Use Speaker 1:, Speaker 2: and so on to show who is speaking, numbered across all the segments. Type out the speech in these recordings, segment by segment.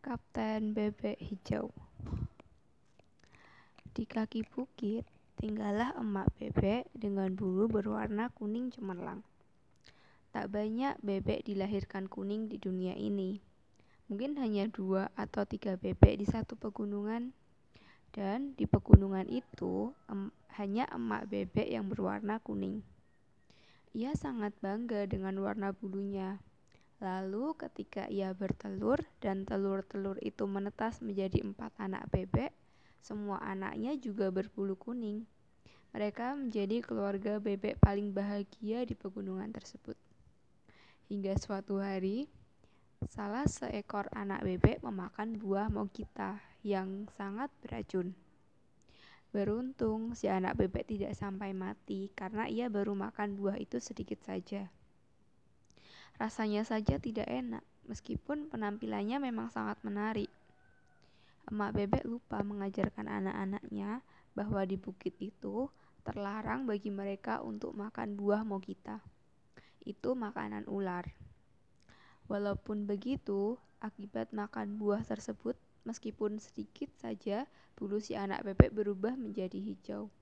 Speaker 1: Kapten Bebek Hijau Di kaki bukit, tinggallah emak bebek dengan bulu berwarna kuning cemerlang. Tak banyak bebek dilahirkan kuning di dunia ini. Mungkin hanya dua atau tiga bebek di satu pegunungan. Dan di pegunungan itu em hanya emak bebek yang berwarna kuning. Ia sangat bangga dengan warna bulunya. Lalu ketika ia bertelur dan telur-telur itu menetas menjadi empat anak bebek, semua anaknya juga berbulu kuning. Mereka menjadi keluarga bebek paling bahagia di pegunungan tersebut. Hingga suatu hari, salah seekor anak bebek memakan buah mogita yang sangat beracun. Beruntung si anak bebek tidak sampai mati karena ia baru makan buah itu sedikit saja. Rasanya saja tidak enak, meskipun penampilannya memang sangat menarik. Emak bebek lupa mengajarkan anak-anaknya bahwa di bukit itu terlarang bagi mereka untuk makan buah mogita. Itu makanan ular. Walaupun begitu, akibat makan buah tersebut, meskipun sedikit saja, bulu si anak bebek berubah menjadi hijau.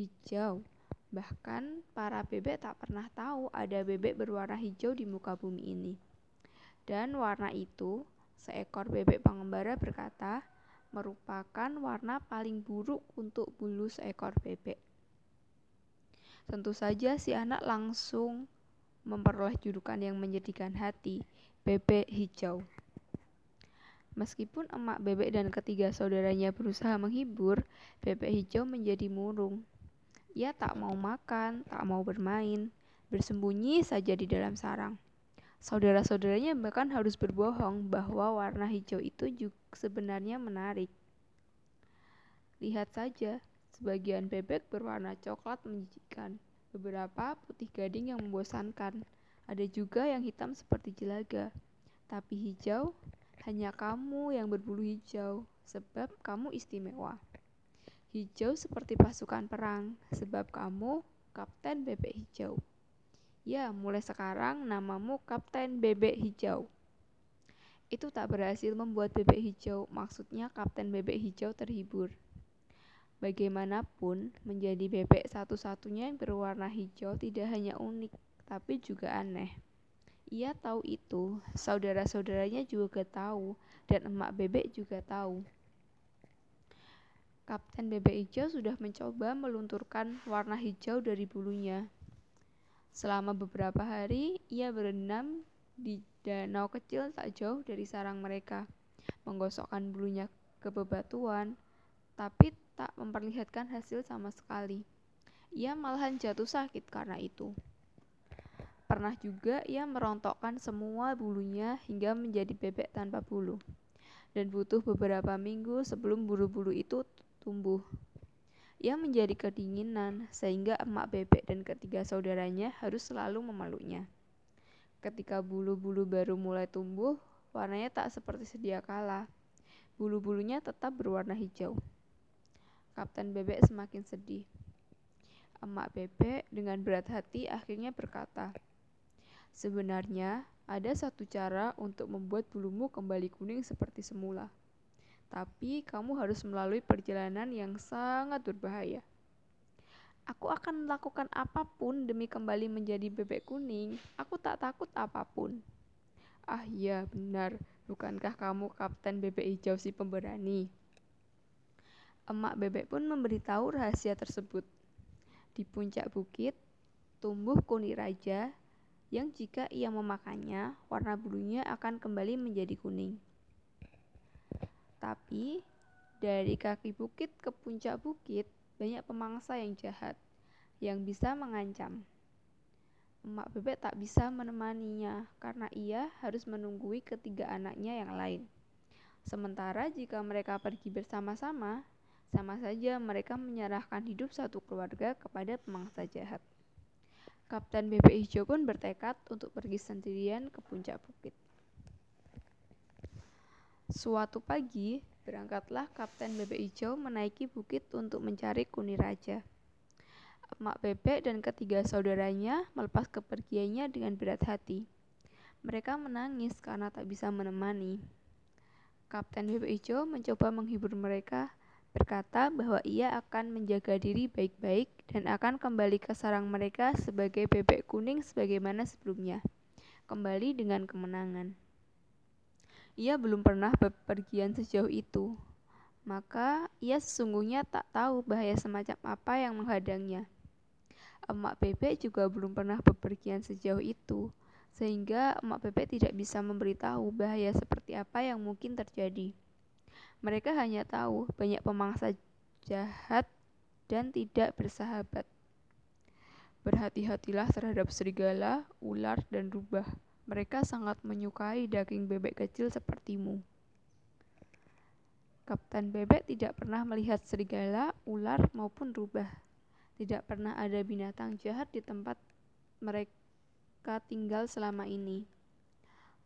Speaker 1: Hijau Bahkan para bebek tak pernah tahu ada bebek berwarna hijau di muka bumi ini. Dan warna itu, seekor bebek pengembara berkata, merupakan warna paling buruk untuk bulu seekor bebek. Tentu saja si anak langsung memperoleh julukan yang menyedihkan hati, bebek hijau. Meskipun emak bebek dan ketiga saudaranya berusaha menghibur, bebek hijau menjadi murung. Ia tak mau makan, tak mau bermain, bersembunyi saja di dalam sarang. Saudara-saudaranya bahkan harus berbohong bahwa warna hijau itu juga sebenarnya menarik. Lihat saja, sebagian bebek berwarna coklat menjijikan, beberapa putih gading yang membosankan, ada juga yang hitam seperti jelaga. Tapi hijau, hanya kamu yang berbulu hijau, sebab kamu istimewa. Hijau seperti pasukan perang, sebab kamu Kapten Bebek Hijau. Ya, mulai sekarang namamu Kapten Bebek Hijau. Itu tak berhasil membuat Bebek Hijau, maksudnya Kapten Bebek Hijau terhibur. Bagaimanapun, menjadi bebek satu-satunya yang berwarna hijau tidak hanya unik, tapi juga aneh. Ia tahu itu, saudara-saudaranya juga tahu, dan emak bebek juga tahu. Kapten Bebek Hijau sudah mencoba melunturkan warna hijau dari bulunya. Selama beberapa hari, ia berenam di danau kecil tak jauh dari sarang mereka, menggosokkan bulunya ke bebatuan, tapi tak memperlihatkan hasil sama sekali. Ia malahan jatuh sakit karena itu. Pernah juga ia merontokkan semua bulunya hingga menjadi bebek tanpa bulu. Dan butuh beberapa minggu sebelum bulu-bulu itu tumbuh. Ia menjadi kedinginan, sehingga emak bebek dan ketiga saudaranya harus selalu memeluknya. Ketika bulu-bulu baru mulai tumbuh, warnanya tak seperti sedia kala. Bulu-bulunya tetap berwarna hijau. Kapten Bebek semakin sedih. Emak Bebek dengan berat hati akhirnya berkata, Sebenarnya ada satu cara untuk membuat bulumu kembali kuning seperti semula tapi kamu harus melalui perjalanan yang sangat berbahaya. Aku akan melakukan apa pun demi kembali menjadi bebek kuning. Aku tak takut apa pun. Ah iya, benar. Bukankah kamu kapten bebek hijau si pemberani? Emak bebek pun memberitahu rahasia tersebut. Di puncak bukit, tumbuh kuning raja yang jika ia memakannya, warna bulunya akan kembali menjadi kuning. Tapi dari kaki bukit ke puncak bukit banyak pemangsa yang jahat yang bisa mengancam. Emak bebek tak bisa menemaninya karena ia harus menunggui ketiga anaknya yang lain. Sementara jika mereka pergi bersama-sama, sama saja mereka menyerahkan hidup satu keluarga kepada pemangsa jahat. Kapten Bebek Hijau pun bertekad untuk pergi sendirian ke puncak bukit. Suatu pagi, berangkatlah Kapten Bebek Hijau menaiki bukit untuk mencari Kuni Raja. Emak Bebek dan ketiga saudaranya melepas kepergiannya dengan berat hati. Mereka menangis karena tak bisa menemani. Kapten Bebek Hijau mencoba menghibur mereka, berkata bahwa ia akan menjaga diri baik-baik dan akan kembali ke sarang mereka sebagai bebek kuning sebagaimana sebelumnya, kembali dengan kemenangan. Ia belum pernah bepergian sejauh itu, maka ia sesungguhnya tak tahu bahaya semacam apa yang menghadangnya. Emak bebek juga belum pernah bepergian sejauh itu, sehingga emak bebek tidak bisa memberitahu bahaya seperti apa yang mungkin terjadi. Mereka hanya tahu banyak pemangsa jahat dan tidak bersahabat. Berhati-hatilah terhadap serigala, ular, dan rubah. Mereka sangat menyukai daging bebek kecil sepertimu. Kapten Bebek tidak pernah melihat serigala, ular, maupun rubah. Tidak pernah ada binatang jahat di tempat mereka tinggal selama ini.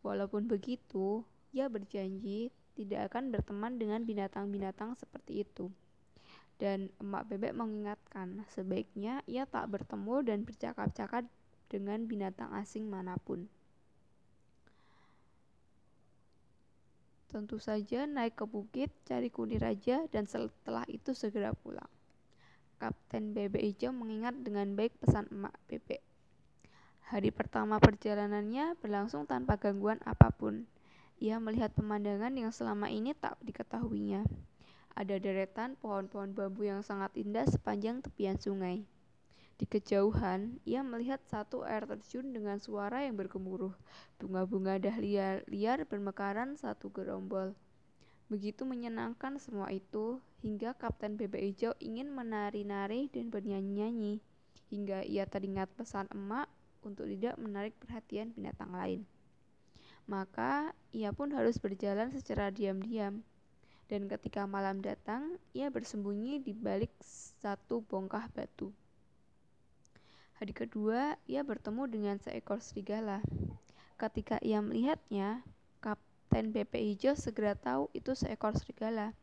Speaker 1: Walaupun begitu, ia berjanji tidak akan berteman dengan binatang-binatang seperti itu. Dan emak bebek mengingatkan, sebaiknya ia tak bertemu dan bercakap-cakap dengan binatang asing mana pun. Tentu saja naik ke bukit, cari kuni raja, dan setelah itu segera pulang. Kapten Bebek Hijau mengingat dengan baik pesan emak bebek. Hari pertama perjalanannya berlangsung tanpa gangguan apa pun. Ia melihat pemandangan yang selama ini tak diketahuinya. Ada deretan pohon-pohon bambu yang sangat indah sepanjang tepian sungai. Di kejauhan, ia melihat satu air terjun dengan suara yang bergemuruh. Bunga-bunga dahlia liar bermekaran satu gerombol. Begitu menyenangkan semua itu, hingga Kapten Bebek Hijau ingin menari-nari dan bernyanyi-nyanyi. Hingga ia teringat pesan emak untuk tidak menarik perhatian binatang lain. Maka ia pun harus berjalan secara diam-diam. Dan ketika malam datang, ia bersembunyi di balik satu bongkah batu. Hari kedua, ia bertemu dengan seekor serigala. Ketika ia melihatnya, Kapten BP Hijau segera tahu itu seekor serigala.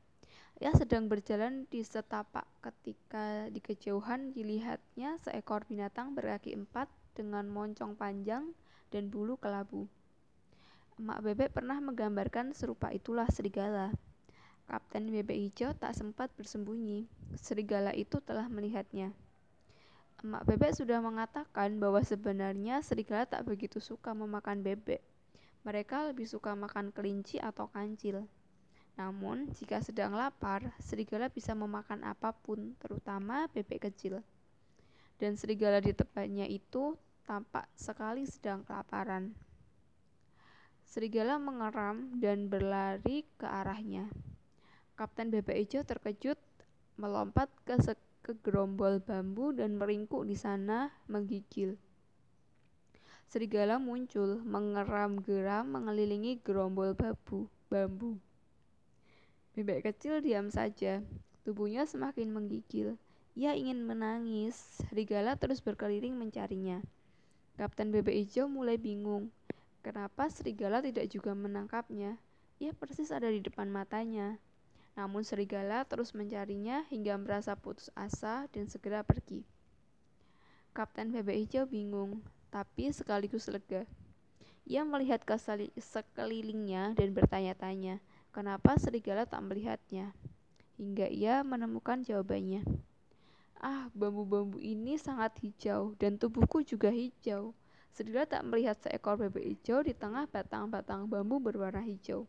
Speaker 1: Ia sedang berjalan di setapak ketika di kejauhan dilihatnya seekor binatang berkaki empat dengan moncong panjang dan bulu kelabu. Emak Bebek pernah menggambarkan serupa itulah serigala. Kapten Bebek Hijau tak sempat bersembunyi. Serigala itu telah melihatnya. Emak Bebek sudah mengatakan bahwa sebenarnya serigala tak begitu suka memakan bebek. Mereka lebih suka makan kelinci atau kancil. Namun, jika sedang lapar, serigala bisa memakan apa pun, terutama bebek kecil. Dan serigala di tempatnya itu tampak sekali sedang kelaparan. Serigala mengeram dan berlari ke arahnya. Kapten Bebek Hijau terkejut melompat ke, ke gerombol bambu dan meringkuk di sana menggigil. Serigala muncul, mengeram geram mengelilingi gerombol babu, bambu. Bebek kecil diam saja, tubuhnya semakin menggigil. Ia ingin menangis, serigala terus berkeliling mencarinya. Kapten Bebek Hijau mulai bingung. Kenapa serigala tidak juga menangkapnya? Ia persis ada di depan matanya. Namun serigala terus mencarinya hingga merasa putus asa dan segera pergi. Kapten Bebek Hijau bingung, tapi sekaligus lega. Ia melihat ke sekelilingnya dan bertanya-tanya, kenapa serigala tak melihatnya? Hingga ia menemukan jawabannya. Ah, bambu-bambu ini sangat hijau dan tubuhku juga hijau. Sedira tak melihat seekor bebek hijau di tengah batang-batang bambu berwarna hijau.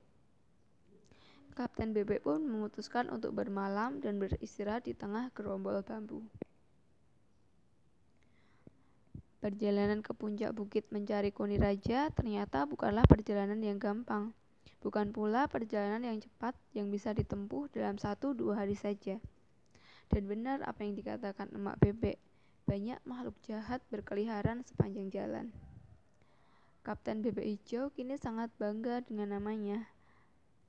Speaker 1: Kapten bebek pun memutuskan untuk bermalam dan beristirahat di tengah gerombol bambu. Perjalanan ke puncak bukit mencari kuni raja ternyata bukanlah perjalanan yang gampang. Bukan pula perjalanan yang cepat yang bisa ditempuh dalam satu dua hari saja. Dan benar apa yang dikatakan emak bebek, banyak makhluk jahat berkeliaran sepanjang jalan. Kapten Bebek Hijau kini sangat bangga dengan namanya.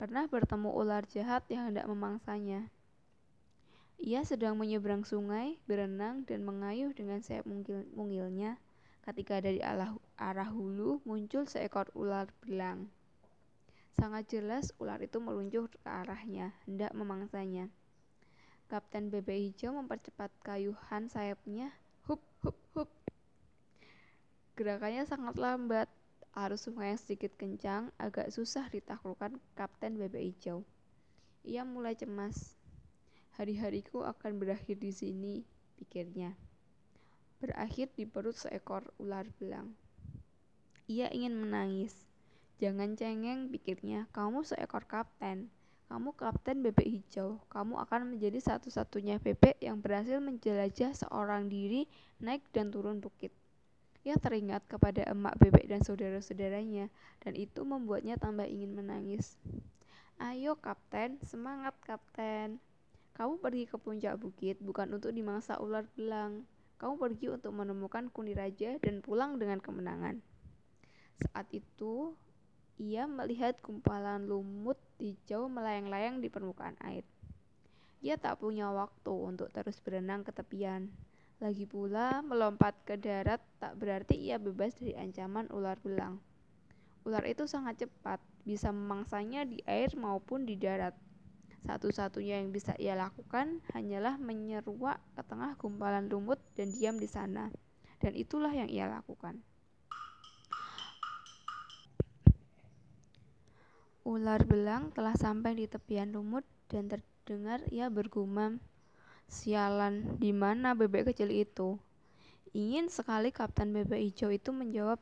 Speaker 1: Pernah bertemu ular jahat yang hendak memangsanya. Ia sedang menyeberang sungai, berenang, dan mengayuh dengan sayap mungil mungilnya ketika dari arah, hulu muncul seekor ular belang. Sangat jelas ular itu meluncur ke arahnya, hendak memangsanya. Kapten Bebek Hijau mempercepat kayuhan sayapnya. Hup, hup, hup. Gerakannya sangat lambat. Arus sungai yang sedikit kencang agak susah ditaklukkan Kapten Bebek Hijau. Ia mulai cemas. Hari-hariku akan berakhir di sini, pikirnya. Berakhir di perut seekor ular belang. Ia ingin menangis. Jangan cengeng, pikirnya. Kamu seekor kapten. Kamu kapten bebek hijau. Kamu akan menjadi satu-satunya bebek yang berhasil menjelajah seorang diri naik dan turun bukit. Ia teringat kepada emak bebek dan saudara-saudaranya, dan itu membuatnya tambah ingin menangis. Ayo kapten, semangat kapten. Kamu pergi ke puncak bukit bukan untuk dimangsa ular belang. Kamu pergi untuk menemukan kuni raja dan pulang dengan kemenangan. Saat itu, ia melihat gumpalan lumut hijau melayang-layang di permukaan air. Ia tak punya waktu untuk terus berenang ke tepian. Lagi pula, melompat ke darat tak berarti ia bebas dari ancaman ular belang. Ular itu sangat cepat, bisa memangsanya di air maupun di darat. Satu-satunya yang bisa ia lakukan hanyalah menyeruak ke tengah gumpalan lumut dan diam di sana. Dan itulah yang ia lakukan. Ular belang telah sampai di tepian lumut dan terdengar ia bergumam, Sialan, di mana bebek kecil itu? Ingin sekali Kapten Bebek Hijau itu menjawab,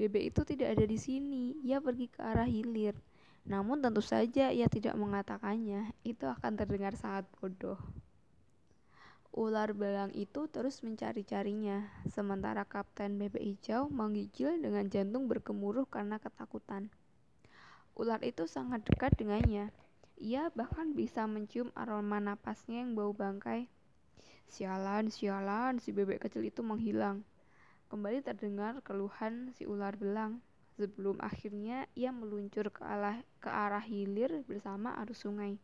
Speaker 1: bebek itu tidak ada di sini, ia pergi ke arah hilir. Namun tentu saja ia tidak mengatakannya, itu akan terdengar sangat bodoh. Ular belang itu terus mencari-carinya, sementara Kapten Bebek Hijau menggigil dengan jantung bergemuruh karena ketakutan. Ular itu sangat dekat dengannya, ia bahkan bisa mencium aroma napasnya yang bau bangkai. Sialan, sialan, si bebek kecil itu menghilang. Kembali terdengar keluhan si ular belang. Sebelum akhirnya ia meluncur ke arah, ke arah hilir bersama arus sungai.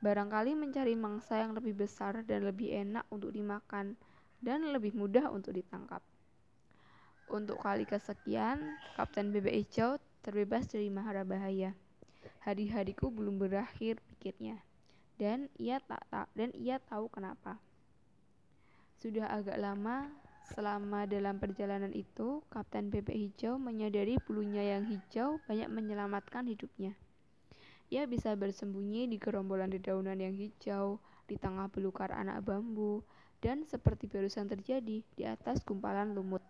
Speaker 1: Barangkali mencari mangsa yang lebih besar dan lebih enak untuk dimakan dan lebih mudah untuk ditangkap. Untuk kali kesekian, Kapten Bebek Hijau terbebas dari mahara bahaya. Hari-hariku belum berakhir, pikirnya. Dan ia tak, tak dan ia tahu kenapa. Sudah agak lama selama dalam perjalanan itu, Kapten Bebek Hijau menyadari bulunya yang hijau banyak menyelamatkan hidupnya. Ia bisa bersembunyi di gerombolan dedaunan yang hijau, di tengah belukar anak bambu, dan seperti barusan terjadi di atas gumpalan lumut.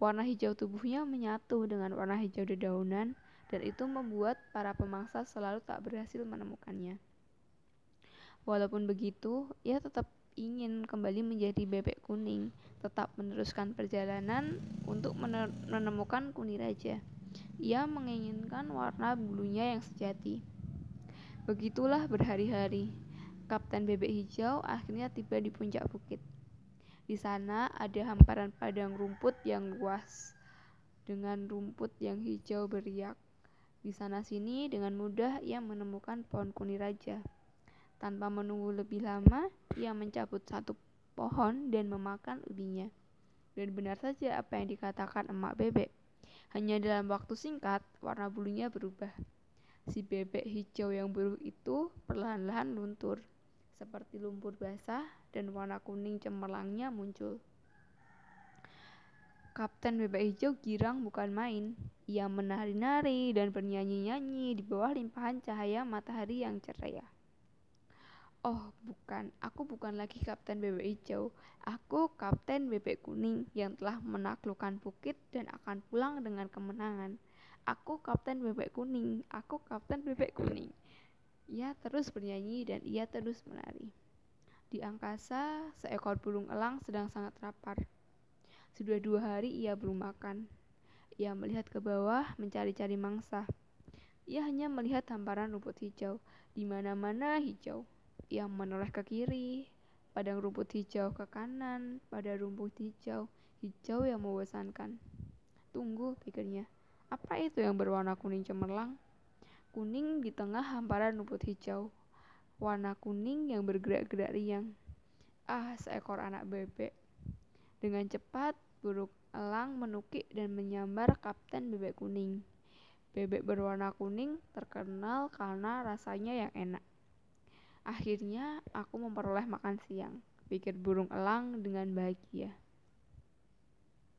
Speaker 1: Warna hijau tubuhnya menyatu dengan warna hijau dedaunan, dan itu membuat para pemangsa selalu tak berhasil menemukannya. Walaupun begitu, ia tetap ingin kembali menjadi bebek kuning, tetap meneruskan perjalanan untuk menemukan kuning raja. Ia menginginkan warna bulunya yang sejati. Begitulah berhari-hari. Kapten Bebek Hijau akhirnya tiba di puncak bukit. Di sana ada hamparan padang rumput yang luas dengan rumput yang hijau beriak. Di sana-sini dengan mudah ia menemukan pohon kuni raja. Tanpa menunggu lebih lama, ia mencabut satu pohon dan memakan ubinya. Dan benar saja apa yang dikatakan emak bebek. Hanya dalam waktu singkat, warna bulunya berubah. Si bebek hijau yang buruk itu perlahan-lahan luntur, seperti lumpur basah dan warna kuning cemerlangnya muncul. Kapten Bebek Hijau girang bukan main. Ia menari-nari dan bernyanyi-nyanyi di bawah limpahan cahaya matahari yang ceria. Oh, bukan. Aku bukan lagi Kapten Bebek Hijau. Aku Kapten Bebek Kuning yang telah menaklukkan bukit dan akan pulang dengan kemenangan. Aku Kapten Bebek Kuning. Aku Kapten Bebek Kuning. Ia terus bernyanyi dan ia terus menari. Di angkasa, seekor burung elang sedang sangat lapar. Sudah dua hari ia belum makan. Ia melihat ke bawah mencari-cari mangsa. Ia hanya melihat hamparan rumput hijau, di mana-mana hijau. Ia menoleh ke kiri, padang rumput hijau ke kanan, pada rumput hijau, hijau yang membosankan. Tunggu, pikirnya. Apa itu yang berwarna kuning cemerlang? Kuning di tengah hamparan rumput hijau. Warna kuning yang bergerak-gerak riang. Ah, seekor anak bebek. Dengan cepat, buruk elang menukik dan menyambar Kapten Bebek Kuning. Bebek berwarna kuning terkenal karena rasanya yang enak. Akhirnya aku memperoleh makan siang, pikir burung elang dengan bahagia.